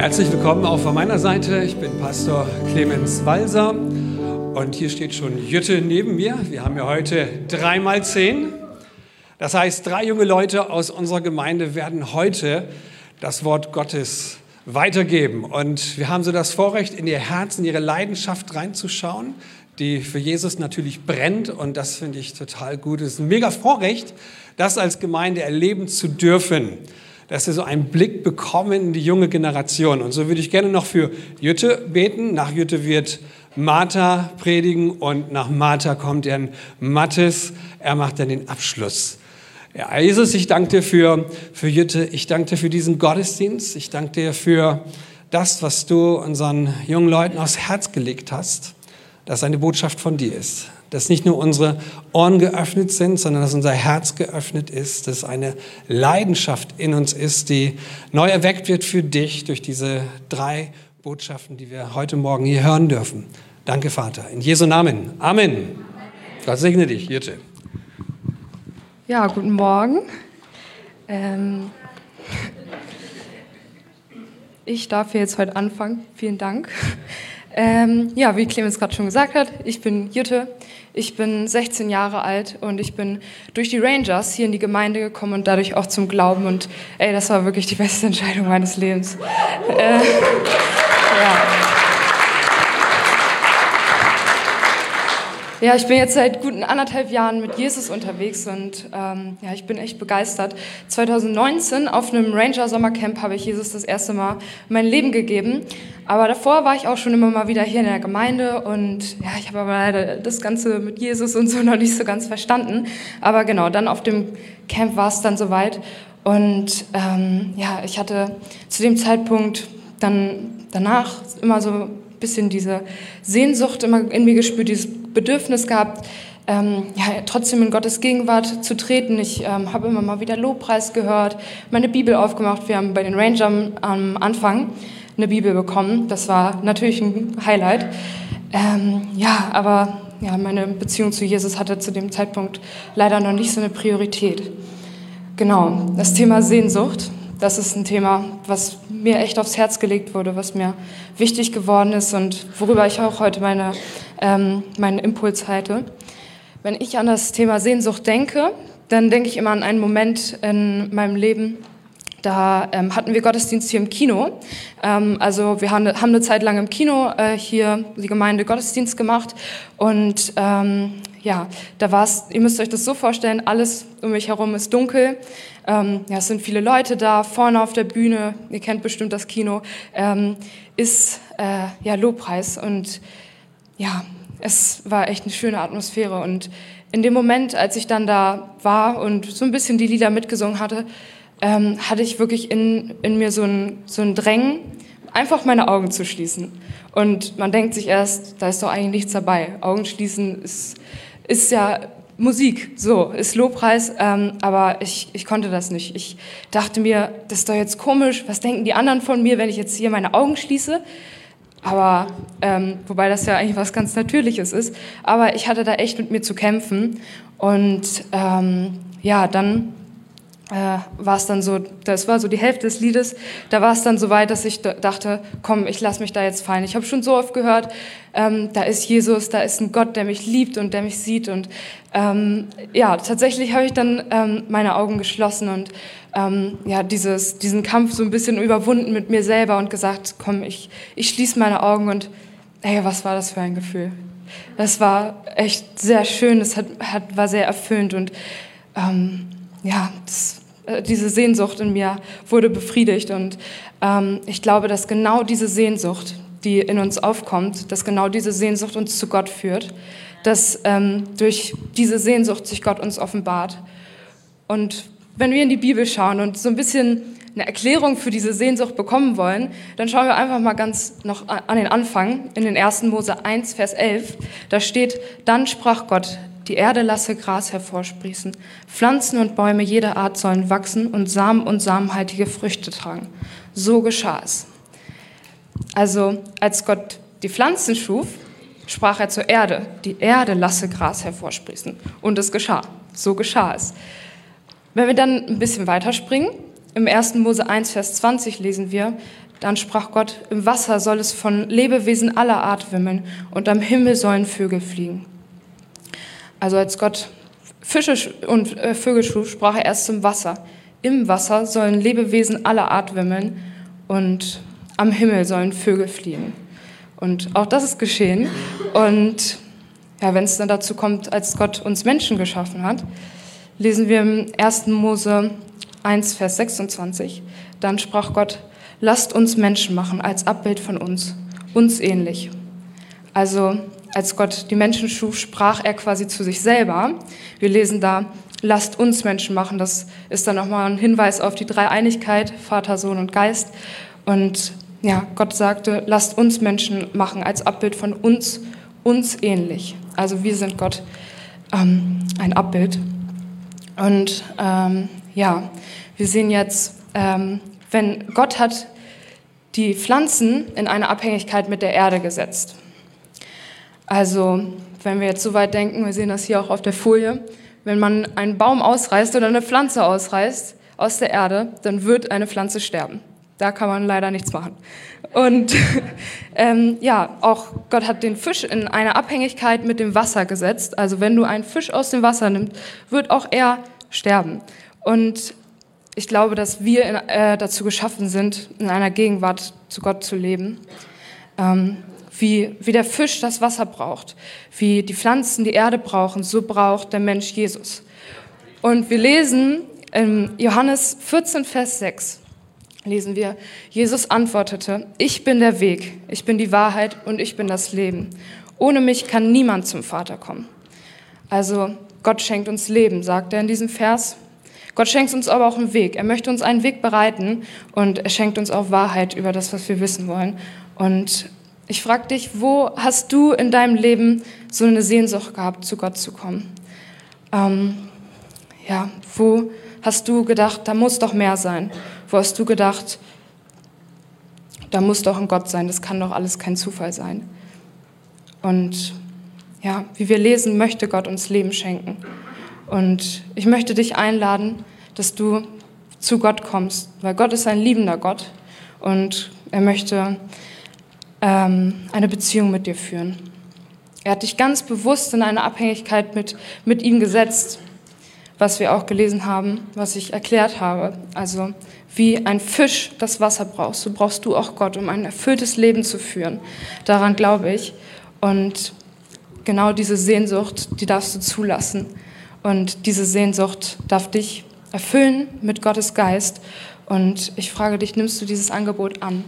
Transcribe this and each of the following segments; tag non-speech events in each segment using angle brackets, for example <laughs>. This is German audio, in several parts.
Herzlich willkommen auch von meiner Seite. Ich bin Pastor Clemens Walser und hier steht schon Jütte neben mir. Wir haben ja heute dreimal zehn. Das heißt, drei junge Leute aus unserer Gemeinde werden heute das Wort Gottes weitergeben. Und wir haben so das Vorrecht, in ihr Herz, in ihre Leidenschaft reinzuschauen, die für Jesus natürlich brennt. Und das finde ich total gut. Es ist ein mega Vorrecht, das als Gemeinde erleben zu dürfen dass wir so einen Blick bekommen in die junge Generation. Und so würde ich gerne noch für Jütte beten. Nach Jütte wird Martha predigen und nach Martha kommt dann Mattes. Er macht dann den Abschluss. Ja, Jesus, ich danke dir für, für Jütte. Ich danke dir für diesen Gottesdienst. Ich danke dir für das, was du unseren jungen Leuten aufs Herz gelegt hast, dass eine Botschaft von dir ist dass nicht nur unsere Ohren geöffnet sind, sondern dass unser Herz geöffnet ist, dass eine Leidenschaft in uns ist, die neu erweckt wird für dich durch diese drei Botschaften, die wir heute Morgen hier hören dürfen. Danke, Vater. In Jesu Namen. Amen. Gott segne dich, Jirte. Ja, guten Morgen. Ähm, ich darf jetzt heute anfangen. Vielen Dank. Ähm, ja, wie Clemens gerade schon gesagt hat, ich bin Jütte, ich bin 16 Jahre alt und ich bin durch die Rangers hier in die Gemeinde gekommen und dadurch auch zum Glauben und ey, das war wirklich die beste Entscheidung meines Lebens. Äh, ja. Ja, ich bin jetzt seit guten anderthalb Jahren mit Jesus unterwegs und ähm, ja, ich bin echt begeistert. 2019 auf einem Ranger Sommercamp habe ich Jesus das erste Mal mein Leben gegeben. Aber davor war ich auch schon immer mal wieder hier in der Gemeinde und ja, ich habe aber leider das Ganze mit Jesus und so noch nicht so ganz verstanden. Aber genau, dann auf dem Camp war es dann soweit und ähm, ja, ich hatte zu dem Zeitpunkt dann danach immer so ein bisschen diese Sehnsucht immer in mir gespürt, dieses Bedürfnis gehabt, ähm, ja, trotzdem in Gottes Gegenwart zu treten. Ich ähm, habe immer mal wieder Lobpreis gehört, meine Bibel aufgemacht. Wir haben bei den Rangern am Anfang eine Bibel bekommen. Das war natürlich ein Highlight. Ähm, ja, aber ja, meine Beziehung zu Jesus hatte zu dem Zeitpunkt leider noch nicht so eine Priorität. Genau, das Thema Sehnsucht, das ist ein Thema, was mir echt aufs Herz gelegt wurde, was mir wichtig geworden ist und worüber ich auch heute meine ähm, meinen Impuls halte. Wenn ich an das Thema Sehnsucht denke, dann denke ich immer an einen Moment in meinem Leben, da ähm, hatten wir Gottesdienst hier im Kino. Ähm, also wir haben, haben, eine Zeit lang im Kino äh, hier die Gemeinde Gottesdienst gemacht. Und ähm, ja, da war es, ihr müsst euch das so vorstellen, alles um mich herum ist dunkel. Ähm, ja, es sind viele Leute da, vorne auf der Bühne, ihr kennt bestimmt das Kino, ähm, ist äh, ja Lobpreis. Und ja, es war echt eine schöne Atmosphäre. Und in dem Moment, als ich dann da war und so ein bisschen die Lieder mitgesungen hatte, ähm, hatte ich wirklich in, in mir so ein, so ein Drängen, einfach meine Augen zu schließen. Und man denkt sich erst, da ist doch eigentlich nichts dabei. Augen schließen ist, ist ja Musik, so, ist Lobpreis, ähm, aber ich, ich konnte das nicht. Ich dachte mir, das ist doch jetzt komisch, was denken die anderen von mir, wenn ich jetzt hier meine Augen schließe? Aber, ähm, wobei das ja eigentlich was ganz Natürliches ist. Aber ich hatte da echt mit mir zu kämpfen. Und ähm, ja, dann äh, war es dann so, das war so die Hälfte des Liedes, da war es dann so weit, dass ich dachte, komm, ich lass mich da jetzt fallen. Ich habe schon so oft gehört, ähm, da ist Jesus, da ist ein Gott, der mich liebt und der mich sieht. Und ähm, ja, tatsächlich habe ich dann ähm, meine Augen geschlossen und ähm, ja, dieses, diesen Kampf so ein bisschen überwunden mit mir selber und gesagt, komm, ich, ich schließe meine Augen und ey, was war das für ein Gefühl? Das war echt sehr schön, es hat, hat, war sehr erfüllend und ähm, ja, das, diese Sehnsucht in mir wurde befriedigt. Und ähm, ich glaube, dass genau diese Sehnsucht, die in uns aufkommt, dass genau diese Sehnsucht uns zu Gott führt, dass ähm, durch diese Sehnsucht sich Gott uns offenbart. Und wenn wir in die Bibel schauen und so ein bisschen eine Erklärung für diese Sehnsucht bekommen wollen, dann schauen wir einfach mal ganz noch an den Anfang, in den 1. Mose 1, Vers 11. Da steht, dann sprach Gott, die Erde lasse Gras hervorsprießen. Pflanzen und Bäume jeder Art sollen wachsen und Samen und samenhaltige Früchte tragen. So geschah es. Also, als Gott die Pflanzen schuf, sprach er zur Erde, die Erde lasse Gras hervorsprießen. Und es geschah. So geschah es. Wenn wir dann ein bisschen weiterspringen, im 1. Mose 1, Vers 20 lesen wir, Dann sprach Gott, im Wasser soll es von Lebewesen aller Art wimmeln und am Himmel sollen Vögel fliegen. Also als Gott Fische und äh, Vögel schuf, sprach er erst zum Wasser. Im Wasser sollen Lebewesen aller Art wimmeln und am Himmel sollen Vögel fliegen. Und auch das ist geschehen. Und ja, wenn es dann dazu kommt, als Gott uns Menschen geschaffen hat, lesen wir im 1. Mose 1, Vers 26. Dann sprach Gott, lasst uns Menschen machen als Abbild von uns, uns ähnlich. Also als Gott die Menschen schuf, sprach er quasi zu sich selber. Wir lesen da, lasst uns Menschen machen. Das ist dann nochmal ein Hinweis auf die Dreieinigkeit, Vater, Sohn und Geist. Und ja, Gott sagte, lasst uns Menschen machen als Abbild von uns, uns ähnlich. Also wir sind Gott ähm, ein Abbild. Und ähm, ja, wir sehen jetzt, ähm, wenn Gott hat die Pflanzen in eine Abhängigkeit mit der Erde gesetzt. Also, wenn wir jetzt so weit denken, wir sehen das hier auch auf der Folie, wenn man einen Baum ausreißt oder eine Pflanze ausreißt aus der Erde, dann wird eine Pflanze sterben. Da kann man leider nichts machen. Und <laughs> ähm, ja, auch Gott hat den Fisch in eine Abhängigkeit mit dem Wasser gesetzt. Also wenn du einen Fisch aus dem Wasser nimmst, wird auch er sterben. Und ich glaube, dass wir in, äh, dazu geschaffen sind, in einer Gegenwart zu Gott zu leben. Ähm, wie, wie der Fisch das Wasser braucht, wie die Pflanzen die Erde brauchen, so braucht der Mensch Jesus. Und wir lesen in Johannes 14, Vers 6, lesen wir, Jesus antwortete, ich bin der Weg, ich bin die Wahrheit und ich bin das Leben. Ohne mich kann niemand zum Vater kommen. Also Gott schenkt uns Leben, sagt er in diesem Vers. Gott schenkt uns aber auch einen Weg. Er möchte uns einen Weg bereiten und er schenkt uns auch Wahrheit über das, was wir wissen wollen. Und ich frage dich, wo hast du in deinem Leben so eine Sehnsucht gehabt, zu Gott zu kommen? Ähm, ja, wo hast du gedacht, da muss doch mehr sein? Wo hast du gedacht, da muss doch ein Gott sein, das kann doch alles kein Zufall sein? Und ja, wie wir lesen, möchte Gott uns Leben schenken. Und ich möchte dich einladen, dass du zu Gott kommst, weil Gott ist ein liebender Gott und er möchte ähm, eine Beziehung mit dir führen. Er hat dich ganz bewusst in eine Abhängigkeit mit, mit ihm gesetzt, was wir auch gelesen haben, was ich erklärt habe. Also wie ein Fisch das Wasser braucht, so brauchst du auch Gott, um ein erfülltes Leben zu führen. Daran glaube ich. Und genau diese Sehnsucht, die darfst du zulassen. Und diese Sehnsucht darf dich erfüllen mit Gottes Geist. Und ich frage dich, nimmst du dieses Angebot an?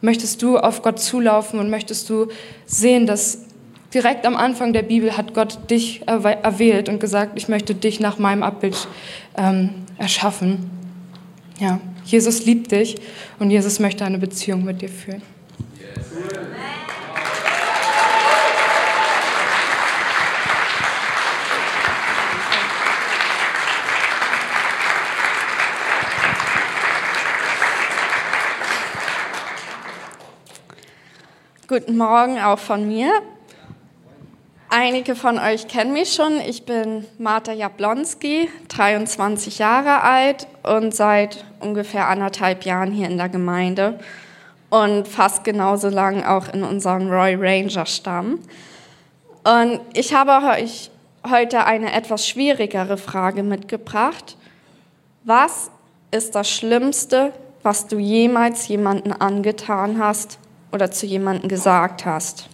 Möchtest du auf Gott zulaufen und möchtest du sehen, dass direkt am Anfang der Bibel hat Gott dich erwählt und gesagt, ich möchte dich nach meinem Abbild ähm, erschaffen. Ja, Jesus liebt dich und Jesus möchte eine Beziehung mit dir führen. Guten Morgen auch von mir. Einige von euch kennen mich schon. Ich bin Marta Jablonski, 23 Jahre alt und seit ungefähr anderthalb Jahren hier in der Gemeinde und fast genauso lang auch in unserem Roy Ranger Stamm. Und ich habe euch heute eine etwas schwierigere Frage mitgebracht. Was ist das Schlimmste, was du jemals jemanden angetan hast oder zu jemandem gesagt hast.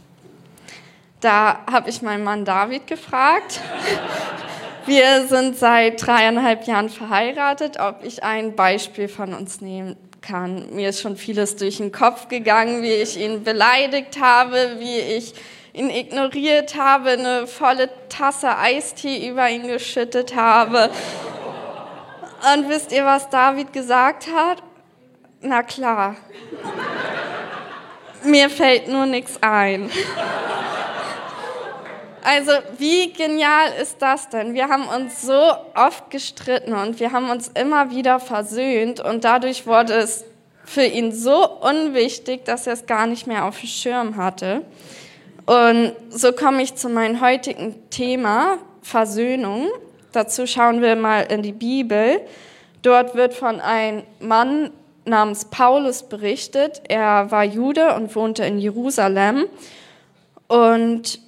Da habe ich meinen Mann David gefragt. <laughs> Wir sind seit dreieinhalb Jahren verheiratet, ob ich ein Beispiel von uns nehmen kann. Mir ist schon vieles durch den Kopf gegangen, wie ich ihn beleidigt habe, wie ich ihn ignoriert habe, eine volle Tasse Eistee über ihn geschüttet habe. Und wisst ihr, was David gesagt hat? Na klar. Mir fällt nur nichts ein. Also wie genial ist das denn? Wir haben uns so oft gestritten und wir haben uns immer wieder versöhnt und dadurch wurde es für ihn so unwichtig, dass er es gar nicht mehr auf dem Schirm hatte. Und so komme ich zu meinem heutigen Thema, Versöhnung. Dazu schauen wir mal in die Bibel. Dort wird von einem Mann namens Paulus berichtet. Er war Jude und wohnte in Jerusalem. Und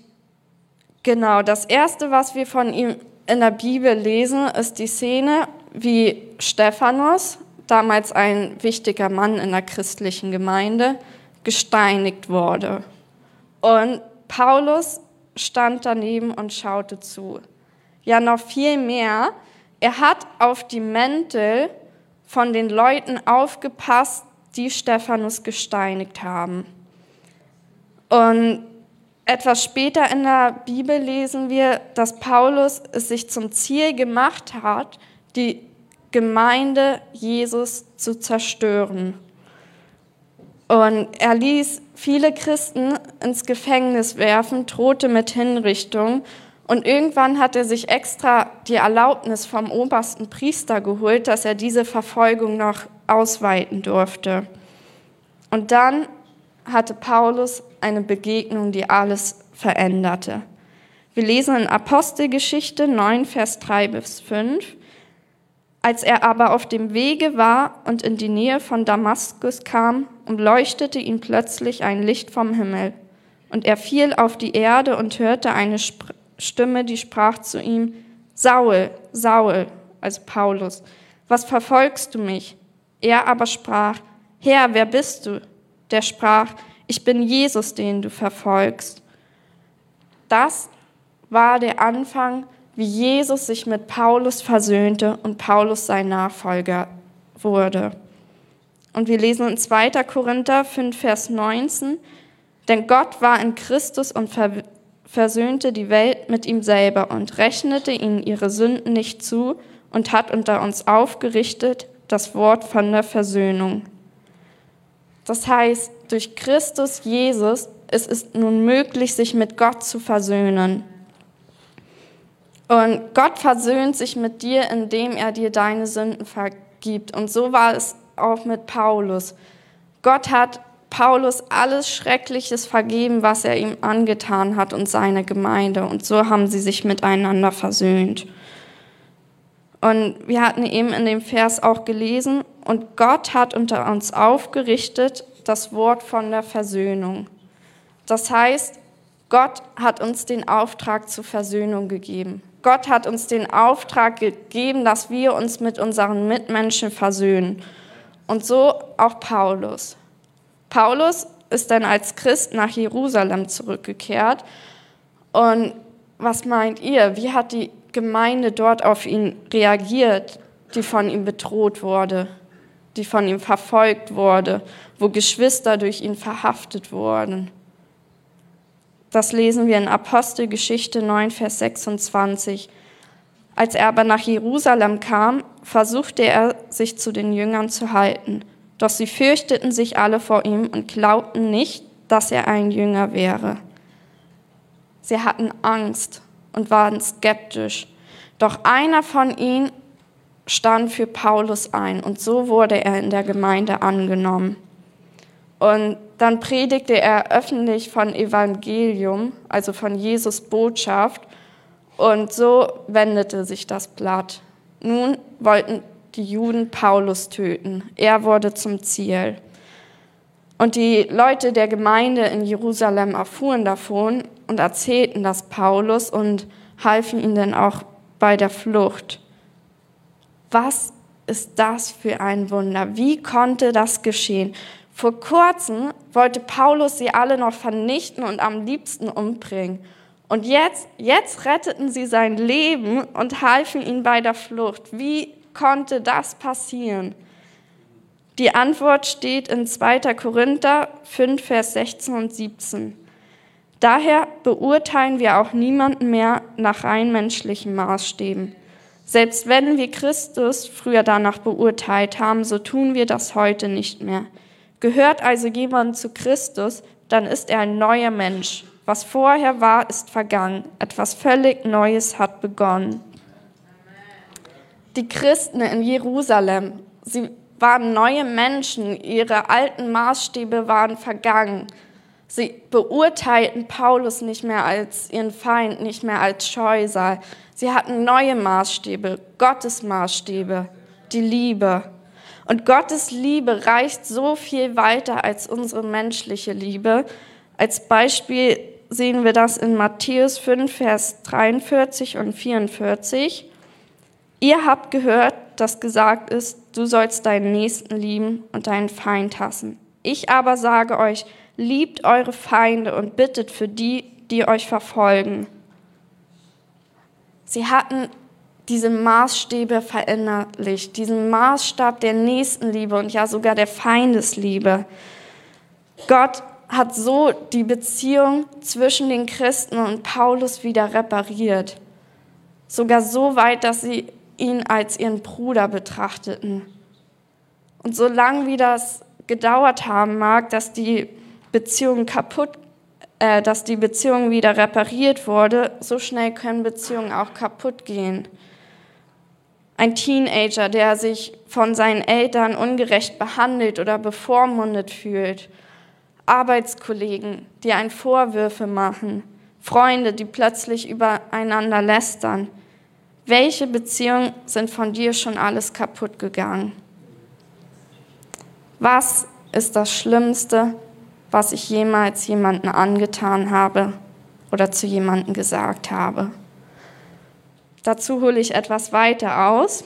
genau, das Erste, was wir von ihm in der Bibel lesen, ist die Szene, wie Stephanus, damals ein wichtiger Mann in der christlichen Gemeinde, gesteinigt wurde. Und Paulus stand daneben und schaute zu. Ja, noch viel mehr. Er hat auf die Mäntel von den Leuten aufgepasst, die Stephanus gesteinigt haben. Und etwas später in der Bibel lesen wir, dass Paulus es sich zum Ziel gemacht hat, die Gemeinde Jesus zu zerstören. Und er ließ viele Christen ins Gefängnis werfen, drohte mit Hinrichtung. Und irgendwann hat er sich extra die Erlaubnis vom obersten Priester geholt, dass er diese Verfolgung noch ausweiten durfte. Und dann hatte Paulus eine Begegnung, die alles veränderte. Wir lesen in Apostelgeschichte 9, Vers 3 bis 5. Als er aber auf dem Wege war und in die Nähe von Damaskus kam, umleuchtete ihn plötzlich ein Licht vom Himmel. Und er fiel auf die Erde und hörte eine Stimme, die sprach zu ihm, Saul, Saul, also Paulus, was verfolgst du mich? Er aber sprach, Herr, wer bist du? Der sprach, ich bin Jesus, den du verfolgst. Das war der Anfang wie Jesus sich mit Paulus versöhnte und Paulus sein Nachfolger wurde. Und wir lesen in 2. Korinther 5, Vers 19, denn Gott war in Christus und versöhnte die Welt mit ihm selber und rechnete ihnen ihre Sünden nicht zu und hat unter uns aufgerichtet das Wort von der Versöhnung. Das heißt, durch Christus Jesus es ist nun möglich, sich mit Gott zu versöhnen. Und Gott versöhnt sich mit dir, indem er dir deine Sünden vergibt. Und so war es auch mit Paulus. Gott hat Paulus alles Schreckliches vergeben, was er ihm angetan hat und seine Gemeinde. Und so haben sie sich miteinander versöhnt. Und wir hatten eben in dem Vers auch gelesen, und Gott hat unter uns aufgerichtet das Wort von der Versöhnung. Das heißt, Gott hat uns den Auftrag zur Versöhnung gegeben. Gott hat uns den Auftrag gegeben, dass wir uns mit unseren Mitmenschen versöhnen. Und so auch Paulus. Paulus ist dann als Christ nach Jerusalem zurückgekehrt. Und was meint ihr? Wie hat die Gemeinde dort auf ihn reagiert, die von ihm bedroht wurde, die von ihm verfolgt wurde, wo Geschwister durch ihn verhaftet wurden? Das lesen wir in Apostelgeschichte 9, Vers 26. Als er aber nach Jerusalem kam, versuchte er, sich zu den Jüngern zu halten. Doch sie fürchteten sich alle vor ihm und glaubten nicht, dass er ein Jünger wäre. Sie hatten Angst und waren skeptisch. Doch einer von ihnen stand für Paulus ein und so wurde er in der Gemeinde angenommen. Und dann predigte er öffentlich von Evangelium, also von Jesus Botschaft. Und so wendete sich das Blatt. Nun wollten die Juden Paulus töten. Er wurde zum Ziel. Und die Leute der Gemeinde in Jerusalem erfuhren davon und erzählten das Paulus und halfen ihm dann auch bei der Flucht. Was ist das für ein Wunder? Wie konnte das geschehen? Vor kurzem wollte Paulus sie alle noch vernichten und am liebsten umbringen. Und jetzt, jetzt retteten sie sein Leben und halfen ihm bei der Flucht. Wie konnte das passieren? Die Antwort steht in 2. Korinther 5, Vers 16 und 17. Daher beurteilen wir auch niemanden mehr nach rein menschlichen Maßstäben. Selbst wenn wir Christus früher danach beurteilt haben, so tun wir das heute nicht mehr. Gehört also jemand zu Christus, dann ist er ein neuer Mensch. Was vorher war, ist vergangen. Etwas völlig Neues hat begonnen. Die Christen in Jerusalem, sie waren neue Menschen, ihre alten Maßstäbe waren vergangen. Sie beurteilten Paulus nicht mehr als ihren Feind, nicht mehr als Scheusal. Sie hatten neue Maßstäbe, Gottes Maßstäbe, die Liebe. Und Gottes Liebe reicht so viel weiter als unsere menschliche Liebe. Als Beispiel sehen wir das in Matthäus 5, Vers 43 und 44. Ihr habt gehört, dass gesagt ist, du sollst deinen Nächsten lieben und deinen Feind hassen. Ich aber sage euch, liebt eure Feinde und bittet für die, die euch verfolgen. Sie hatten diese Maßstäbe verinnerlicht, diesen Maßstab der Nächstenliebe und ja sogar der Feindesliebe. Gott hat so die Beziehung zwischen den Christen und Paulus wieder repariert. Sogar so weit, dass sie ihn als ihren Bruder betrachteten. Und solange wie das gedauert haben mag, dass die Beziehung kaputt, äh, dass die Beziehung wieder repariert wurde, so schnell können Beziehungen auch kaputt gehen. Ein Teenager, der sich von seinen Eltern ungerecht behandelt oder bevormundet fühlt. Arbeitskollegen, die einen Vorwürfe machen. Freunde, die plötzlich übereinander lästern. Welche Beziehungen sind von dir schon alles kaputt gegangen? Was ist das Schlimmste, was ich jemals jemanden angetan habe oder zu jemandem gesagt habe? Dazu hole ich etwas weiter aus.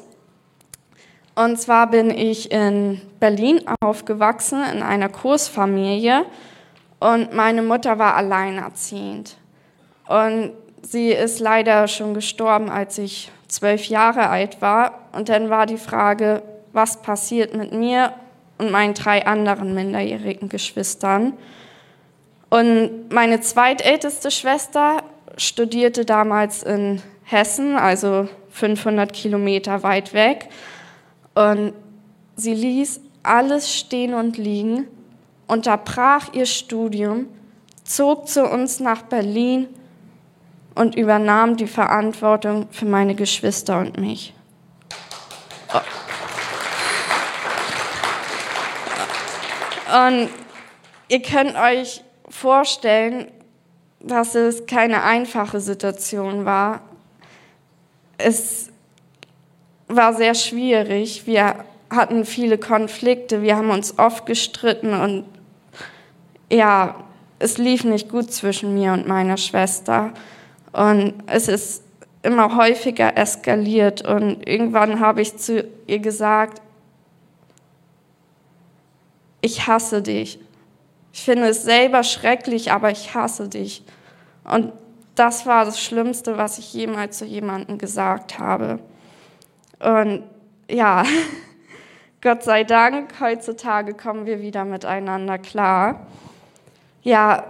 Und zwar bin ich in Berlin aufgewachsen, in einer Kursfamilie. Und meine Mutter war alleinerziehend. Und sie ist leider schon gestorben, als ich zwölf Jahre alt war. Und dann war die Frage, was passiert mit mir und meinen drei anderen minderjährigen Geschwistern. Und meine zweitälteste Schwester studierte damals in Hessen, also 500 Kilometer weit weg. Und sie ließ alles stehen und liegen, unterbrach ihr Studium, zog zu uns nach Berlin und übernahm die Verantwortung für meine Geschwister und mich. Und ihr könnt euch vorstellen, dass es keine einfache Situation war es war sehr schwierig. Wir hatten viele Konflikte, wir haben uns oft gestritten und ja, es lief nicht gut zwischen mir und meiner Schwester. Und es ist immer häufiger eskaliert und irgendwann habe ich zu ihr gesagt, ich hasse dich. Ich finde es selber schrecklich, aber ich hasse dich. Und das war das Schlimmste, was ich jemals zu jemandem gesagt habe. Und ja, <laughs> Gott sei Dank, heutzutage kommen wir wieder miteinander klar. Ja,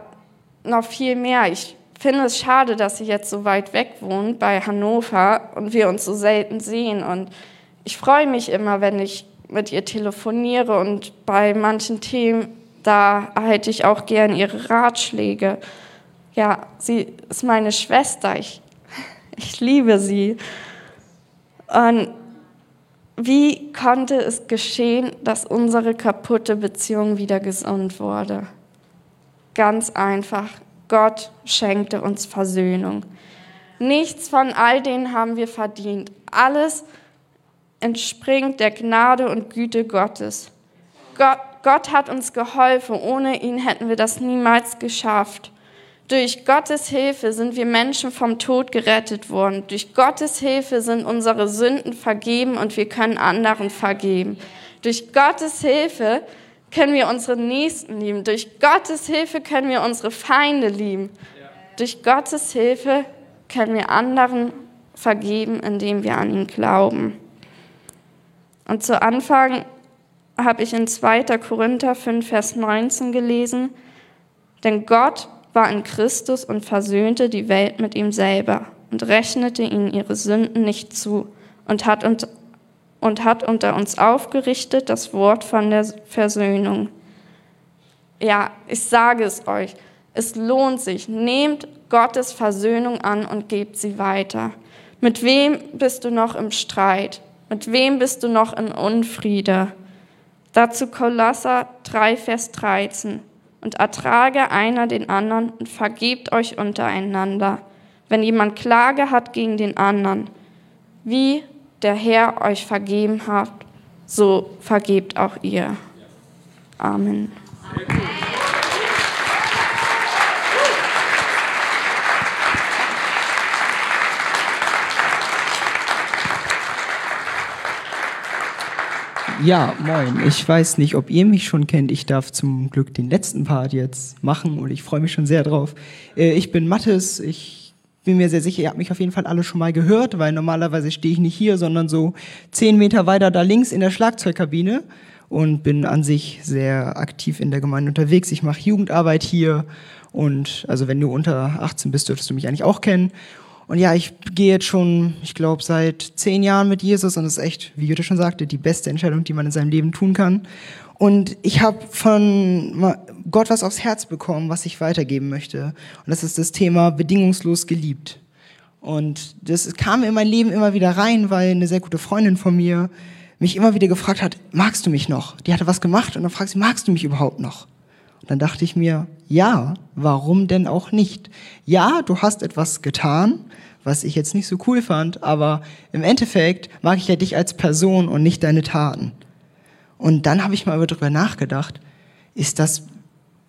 noch viel mehr. Ich finde es schade, dass sie jetzt so weit weg wohnt bei Hannover und wir uns so selten sehen. Und ich freue mich immer, wenn ich mit ihr telefoniere und bei manchen Themen, da erhalte ich auch gern ihre Ratschläge ja, sie ist meine Schwester, ich, <laughs> ich liebe sie. Und wie konnte es geschehen, dass unsere kaputte Beziehung wieder gesund wurde? Ganz einfach, Gott schenkte uns Versöhnung. Nichts von all denen haben wir verdient. Alles entspringt der Gnade und Güte Gottes. Gott, Gott hat uns geholfen, ohne ihn hätten wir das niemals geschafft. Durch Gottes Hilfe sind wir Menschen vom Tod gerettet worden. Durch Gottes Hilfe sind unsere Sünden vergeben und wir können anderen vergeben. Durch Gottes Hilfe können wir unsere Nächsten lieben. Durch Gottes Hilfe können wir unsere Feinde lieben. Durch Gottes Hilfe können wir anderen vergeben, indem wir an ihn glauben. Und zu Anfang habe ich in 2. Korinther 5, Vers 19 gelesen, denn Gott war in Christus und versöhnte die Welt mit ihm selber und rechnete ihnen ihre Sünden nicht zu und hat, und, und hat unter uns aufgerichtet das Wort von der Versöhnung. Ja, ich sage es euch, es lohnt sich. Nehmt Gottes Versöhnung an und gebt sie weiter. Mit wem bist du noch im Streit? Mit wem bist du noch in Unfriede? Dazu Kolosser 3, Vers 13 und ertrage einer den anderen und vergebt euch untereinander, wenn jemand Klage hat gegen den anderen, wie der Herr euch vergeben hat, so vergebt auch ihr. Amen. Ja, moin. Ich weiß nicht, ob ihr mich schon kennt. Ich darf zum Glück den letzten Part jetzt machen und ich freue mich schon sehr drauf. Äh, ich bin Mathis. Ich bin mir sehr sicher, ihr habt mich auf jeden Fall alle schon mal gehört, weil normalerweise stehe ich nicht hier, sondern so zehn Meter weiter da links in der Schlagzeugkabine und bin an sich sehr aktiv in der Gemeinde unterwegs. Ich mache Jugendarbeit hier und also wenn du unter 18 bist, dürftest du mich eigentlich auch kennen. Und ja, ich gehe jetzt schon, ich glaube, seit zehn Jahren mit Jesus und es ist echt, wie Jutta schon sagte, die beste Entscheidung, die man in seinem Leben tun kann. Und ich habe von Gott was aufs Herz bekommen, was ich weitergeben möchte. Und das ist das Thema bedingungslos geliebt. Und das kam in mein Leben immer wieder rein, weil eine sehr gute Freundin von mir mich immer wieder gefragt hat, magst du mich noch? Die hatte was gemacht und dann fragt sie, magst du mich überhaupt noch? Und dann dachte ich mir, ja, warum denn auch nicht? Ja, du hast etwas getan, was ich jetzt nicht so cool fand, aber im Endeffekt mag ich ja dich als Person und nicht deine Taten. Und dann habe ich mal darüber nachgedacht, ist das,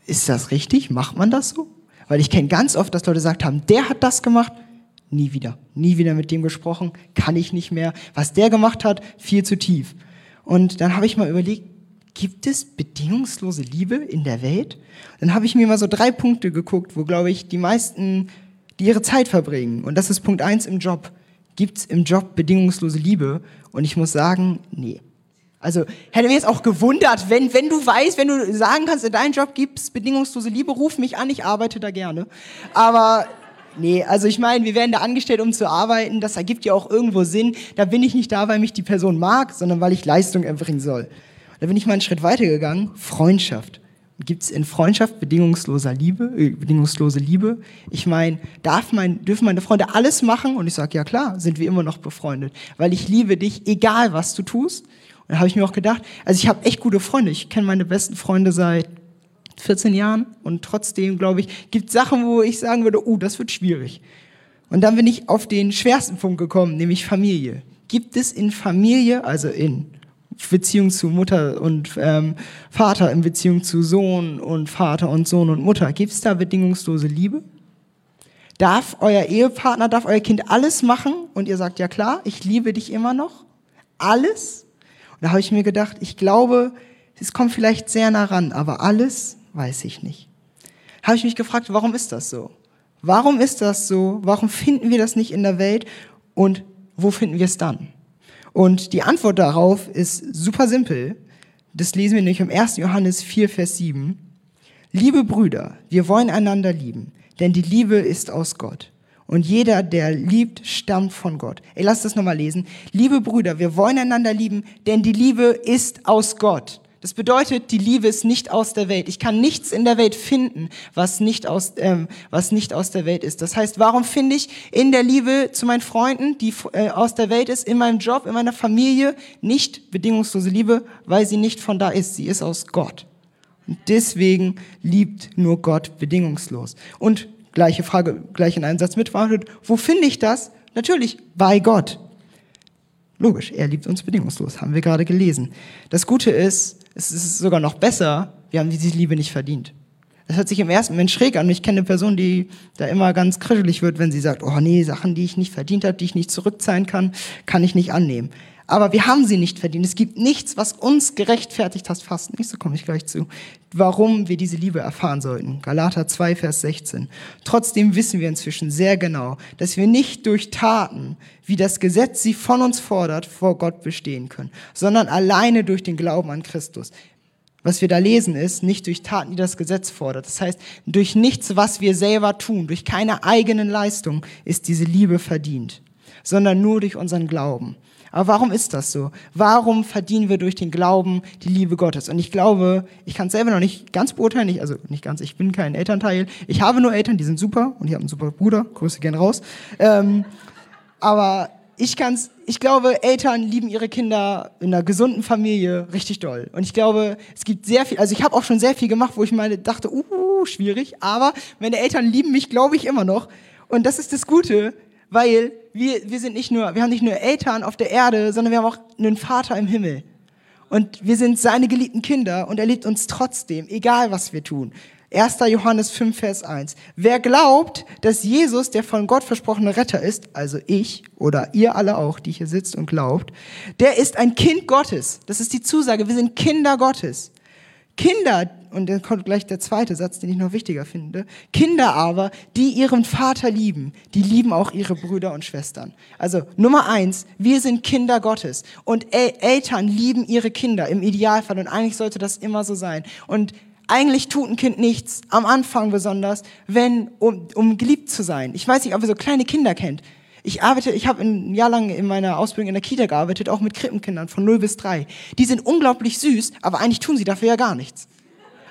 ist das richtig? Macht man das so? Weil ich kenne ganz oft, dass Leute gesagt haben, der hat das gemacht, nie wieder, nie wieder mit dem gesprochen, kann ich nicht mehr. Was der gemacht hat, viel zu tief. Und dann habe ich mal überlegt, gibt es bedingungslose Liebe in der Welt? Dann habe ich mir mal so drei Punkte geguckt, wo, glaube ich, die meisten die ihre Zeit verbringen. Und das ist Punkt eins im Job. Gibt es im Job bedingungslose Liebe? Und ich muss sagen, nee. Also hätte mich jetzt auch gewundert, wenn, wenn du weißt, wenn du sagen kannst, in deinem Job gibt es bedingungslose Liebe, ruf mich an, ich arbeite da gerne. Aber nee, also ich meine, wir werden da angestellt, um zu arbeiten, das ergibt ja auch irgendwo Sinn. Da bin ich nicht da, weil mich die Person mag, sondern weil ich Leistung erbringen soll. Da bin ich mal einen Schritt weitergegangen, Freundschaft. Gibt es in Freundschaft bedingungsloser Liebe, äh, bedingungslose Liebe? Ich meine, darf mein, dürfen meine Freunde alles machen? Und ich sage, ja klar, sind wir immer noch befreundet, weil ich liebe dich, egal was du tust. Und da habe ich mir auch gedacht, also ich habe echt gute Freunde. Ich kenne meine besten Freunde seit 14 Jahren und trotzdem, glaube ich, gibt es Sachen, wo ich sagen würde, oh, das wird schwierig. Und dann bin ich auf den schwersten Punkt gekommen, nämlich Familie. Gibt es in Familie, also in Beziehung zu Mutter und ähm, Vater, in Beziehung zu Sohn und Vater und Sohn und Mutter. Gibt es da bedingungslose Liebe? Darf euer Ehepartner, darf euer Kind alles machen und ihr sagt, ja klar, ich liebe dich immer noch? Alles? Und da habe ich mir gedacht, ich glaube, es kommt vielleicht sehr nah ran, aber alles weiß ich nicht. Habe ich mich gefragt, warum ist das so? Warum ist das so? Warum finden wir das nicht in der Welt? Und wo finden wir es dann? Und die Antwort darauf ist super simpel. Das lesen wir nämlich im 1. Johannes 4, Vers 7. Liebe Brüder, wir wollen einander lieben, denn die Liebe ist aus Gott. Und jeder, der liebt, stammt von Gott. Ey, lass das nochmal lesen. Liebe Brüder, wir wollen einander lieben, denn die Liebe ist aus Gott. Das bedeutet, die Liebe ist nicht aus der Welt. Ich kann nichts in der Welt finden, was nicht aus, ähm, was nicht aus der Welt ist. Das heißt, warum finde ich in der Liebe zu meinen Freunden, die äh, aus der Welt ist, in meinem Job, in meiner Familie, nicht bedingungslose Liebe, weil sie nicht von da ist. Sie ist aus Gott. Und deswegen liebt nur Gott bedingungslos. Und gleiche Frage, gleich in einem Satz mitverhandelt, wo finde ich das? Natürlich bei Gott. Logisch, er liebt uns bedingungslos, haben wir gerade gelesen. Das Gute ist, es ist sogar noch besser, wir haben diese Liebe nicht verdient. Das hört sich im ersten Moment schräg an. Ich kenne eine Person, die da immer ganz krischelig wird, wenn sie sagt, oh nee, Sachen, die ich nicht verdient habe, die ich nicht zurückzahlen kann, kann ich nicht annehmen. Aber wir haben sie nicht verdient. Es gibt nichts, was uns gerechtfertigt hat, fast nicht, so komme ich gleich zu, warum wir diese Liebe erfahren sollten. Galater 2, Vers 16. Trotzdem wissen wir inzwischen sehr genau, dass wir nicht durch Taten, wie das Gesetz sie von uns fordert, vor Gott bestehen können, sondern alleine durch den Glauben an Christus. Was wir da lesen ist, nicht durch Taten, die das Gesetz fordert. Das heißt, durch nichts, was wir selber tun, durch keine eigenen Leistung ist diese Liebe verdient, sondern nur durch unseren Glauben. Aber warum ist das so? Warum verdienen wir durch den Glauben die Liebe Gottes? Und ich glaube, ich kann es selber noch nicht ganz beurteilen, ich, also nicht ganz, ich bin kein Elternteil. Ich habe nur Eltern, die sind super und ich habe einen super Bruder, Grüße gern raus. Ähm, aber ich kann's, ich glaube, Eltern lieben ihre Kinder in einer gesunden Familie richtig doll. Und ich glaube, es gibt sehr viel, also ich habe auch schon sehr viel gemacht, wo ich meine dachte, uh, schwierig, aber meine Eltern lieben mich, glaube ich, immer noch. Und das ist das Gute, weil wir, wir sind nicht nur, wir haben nicht nur Eltern auf der Erde, sondern wir haben auch einen Vater im Himmel. Und wir sind seine geliebten Kinder und er liebt uns trotzdem, egal was wir tun. 1. Johannes 5, Vers 1. Wer glaubt, dass Jesus der von Gott versprochene Retter ist, also ich oder ihr alle auch, die hier sitzt und glaubt, der ist ein Kind Gottes. Das ist die Zusage. Wir sind Kinder Gottes. Kinder, und dann kommt gleich der zweite Satz, den ich noch wichtiger finde, Kinder aber, die ihren Vater lieben, die lieben auch ihre Brüder und Schwestern. Also Nummer eins, wir sind Kinder Gottes und Eltern lieben ihre Kinder im Idealfall und eigentlich sollte das immer so sein. Und eigentlich tut ein Kind nichts, am Anfang besonders, wenn, um, um geliebt zu sein. Ich weiß nicht, ob ihr so kleine Kinder kennt. Ich arbeite, ich habe ein Jahr lang in meiner Ausbildung in der Kita gearbeitet, auch mit Krippenkindern von 0 bis 3. Die sind unglaublich süß, aber eigentlich tun sie dafür ja gar nichts.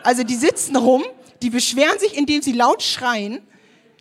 Also die sitzen rum, die beschweren sich, indem sie laut schreien,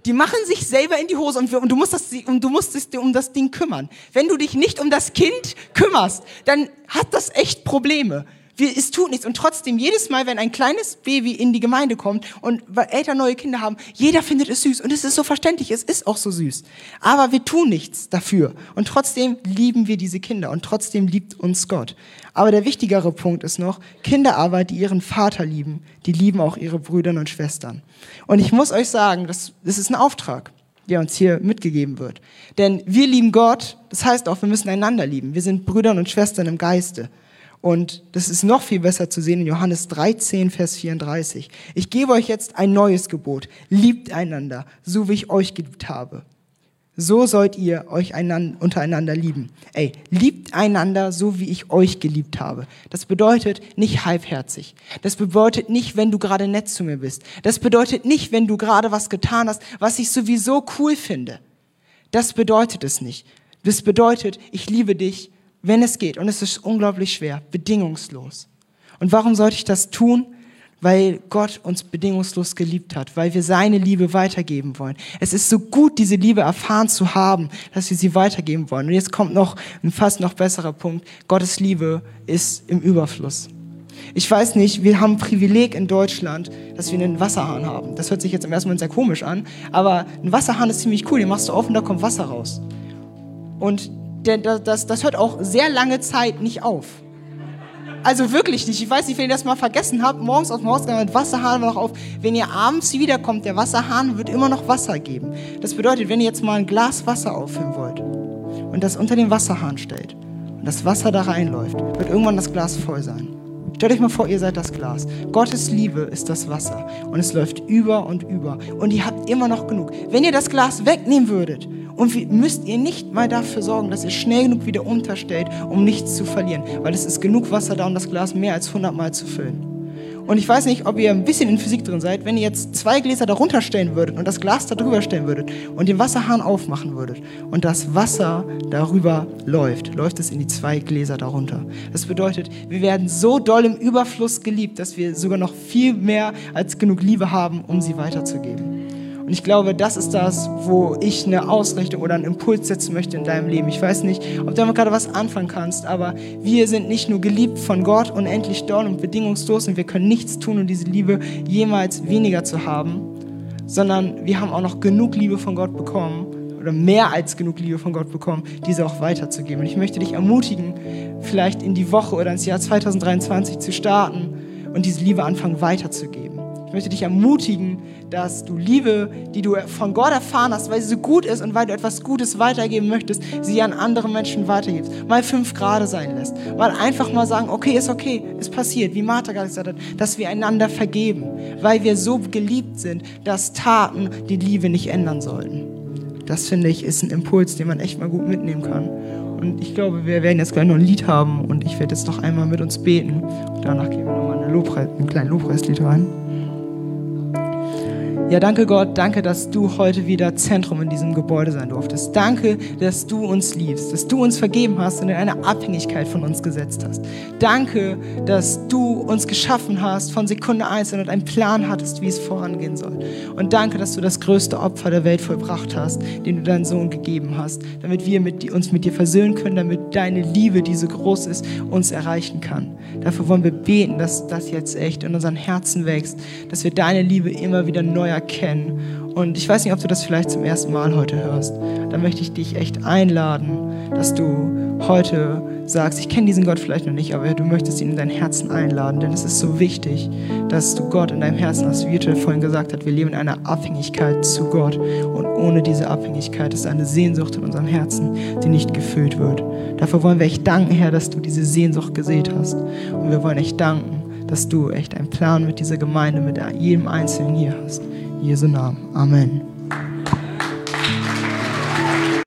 die machen sich selber in die Hose und, und, du musst das, und du musst dich um das Ding kümmern. Wenn du dich nicht um das Kind kümmerst, dann hat das echt Probleme. Wir, es tut nichts. Und trotzdem, jedes Mal, wenn ein kleines Baby in die Gemeinde kommt und Eltern neue Kinder haben, jeder findet es süß. Und es ist so verständlich, es ist auch so süß. Aber wir tun nichts dafür. Und trotzdem lieben wir diese Kinder. Und trotzdem liebt uns Gott. Aber der wichtigere Punkt ist noch, Kinder aber, die ihren Vater lieben, die lieben auch ihre Brüder und Schwestern. Und ich muss euch sagen, das, das ist ein Auftrag der uns hier mitgegeben wird. Denn wir lieben Gott, das heißt auch, wir müssen einander lieben. Wir sind Brüder und Schwestern im Geiste. Und das ist noch viel besser zu sehen in Johannes 13, Vers 34. Ich gebe euch jetzt ein neues Gebot. Liebt einander, so wie ich euch geliebt habe. So sollt ihr euch einander, untereinander lieben. Ey, liebt einander, so wie ich euch geliebt habe. Das bedeutet nicht halbherzig. Das bedeutet nicht, wenn du gerade nett zu mir bist. Das bedeutet nicht, wenn du gerade was getan hast, was ich sowieso cool finde. Das bedeutet es nicht. Das bedeutet, ich liebe dich, wenn es geht, und es ist unglaublich schwer, bedingungslos. Und warum sollte ich das tun? Weil Gott uns bedingungslos geliebt hat, weil wir seine Liebe weitergeben wollen. Es ist so gut, diese Liebe erfahren zu haben, dass wir sie weitergeben wollen. Und jetzt kommt noch ein fast noch besserer Punkt. Gottes Liebe ist im Überfluss. Ich weiß nicht, wir haben ein Privileg in Deutschland, dass wir einen Wasserhahn haben. Das hört sich jetzt im ersten Moment sehr komisch an, aber ein Wasserhahn ist ziemlich cool. Den machst du und da kommt Wasser raus. Und das, das hört auch sehr lange Zeit nicht auf. Also wirklich nicht. Ich weiß nicht, wenn ihr das mal vergessen habt. Morgens auf dem Hausgang mit Wasserhahn noch auf. Wenn ihr abends wiederkommt, der Wasserhahn wird immer noch Wasser geben. Das bedeutet, wenn ihr jetzt mal ein Glas Wasser auffüllen wollt und das unter den Wasserhahn stellt und das Wasser da reinläuft, wird irgendwann das Glas voll sein. Stellt euch mal vor, ihr seid das Glas. Gottes Liebe ist das Wasser und es läuft über und über und ihr habt immer noch genug. Wenn ihr das Glas wegnehmen würdet und müsst ihr nicht mal dafür sorgen, dass ihr schnell genug wieder unterstellt, um nichts zu verlieren, weil es ist genug Wasser da, um das Glas mehr als 100 Mal zu füllen. Und ich weiß nicht, ob ihr ein bisschen in Physik drin seid, wenn ihr jetzt zwei Gläser darunter stellen würdet und das Glas darüber stellen würdet und den Wasserhahn aufmachen würdet und das Wasser darüber läuft, läuft es in die zwei Gläser darunter. Das bedeutet, wir werden so doll im Überfluss geliebt, dass wir sogar noch viel mehr als genug Liebe haben, um sie weiterzugeben. Und ich glaube, das ist das, wo ich eine Ausrichtung oder einen Impuls setzen möchte in deinem Leben. Ich weiß nicht, ob du damit gerade was anfangen kannst, aber wir sind nicht nur geliebt von Gott unendlich doll und bedingungslos und wir können nichts tun, um diese Liebe jemals weniger zu haben, sondern wir haben auch noch genug Liebe von Gott bekommen oder mehr als genug Liebe von Gott bekommen, diese auch weiterzugeben. Und ich möchte dich ermutigen, vielleicht in die Woche oder ins Jahr 2023 zu starten und diese Liebe anfangen weiterzugeben. Ich möchte dich ermutigen, dass du Liebe, die du von Gott erfahren hast, weil sie so gut ist und weil du etwas Gutes weitergeben möchtest, sie an andere Menschen weitergibst. Mal fünf Grade sein lässt. Mal einfach mal sagen, okay, ist okay, ist passiert, wie Martha gerade gesagt hat, dass wir einander vergeben, weil wir so geliebt sind, dass Taten die Liebe nicht ändern sollten. Das finde ich ist ein Impuls, den man echt mal gut mitnehmen kann. Und ich glaube, wir werden jetzt gleich noch ein Lied haben und ich werde jetzt noch einmal mit uns beten. Und danach gehen wir nochmal eine Lobpreis, ein kleines Lobpreislied rein. Ja, danke Gott, danke, dass du heute wieder Zentrum in diesem Gebäude sein durftest. Danke, dass du uns liebst, dass du uns vergeben hast und in eine Abhängigkeit von uns gesetzt hast. Danke, dass du uns geschaffen hast von Sekunde eins und einen Plan hattest, wie es vorangehen soll. Und danke, dass du das größte Opfer der Welt vollbracht hast, den du deinen Sohn gegeben hast, damit wir mit, uns mit dir versöhnen können, damit deine Liebe, die so groß ist, uns erreichen kann. Dafür wollen wir beten, dass das jetzt echt in unseren Herzen wächst, dass wir deine Liebe immer wieder neu erkennen. Und ich weiß nicht, ob du das vielleicht zum ersten Mal heute hörst. Da möchte ich dich echt einladen, dass du heute sagst, ich kenne diesen Gott vielleicht noch nicht, aber du möchtest ihn in dein Herzen einladen, denn es ist so wichtig, dass du Gott in deinem Herzen hast, wie Jutta vorhin gesagt hat, wir leben in einer Abhängigkeit zu Gott und ohne diese Abhängigkeit ist eine Sehnsucht in unserem Herzen, die nicht gefüllt wird. Dafür wollen wir echt danken, Herr, dass du diese Sehnsucht gesät hast und wir wollen echt danken, dass du echt einen Plan mit dieser Gemeinde, mit jedem Einzelnen hier hast. Jesu Namen. Amen.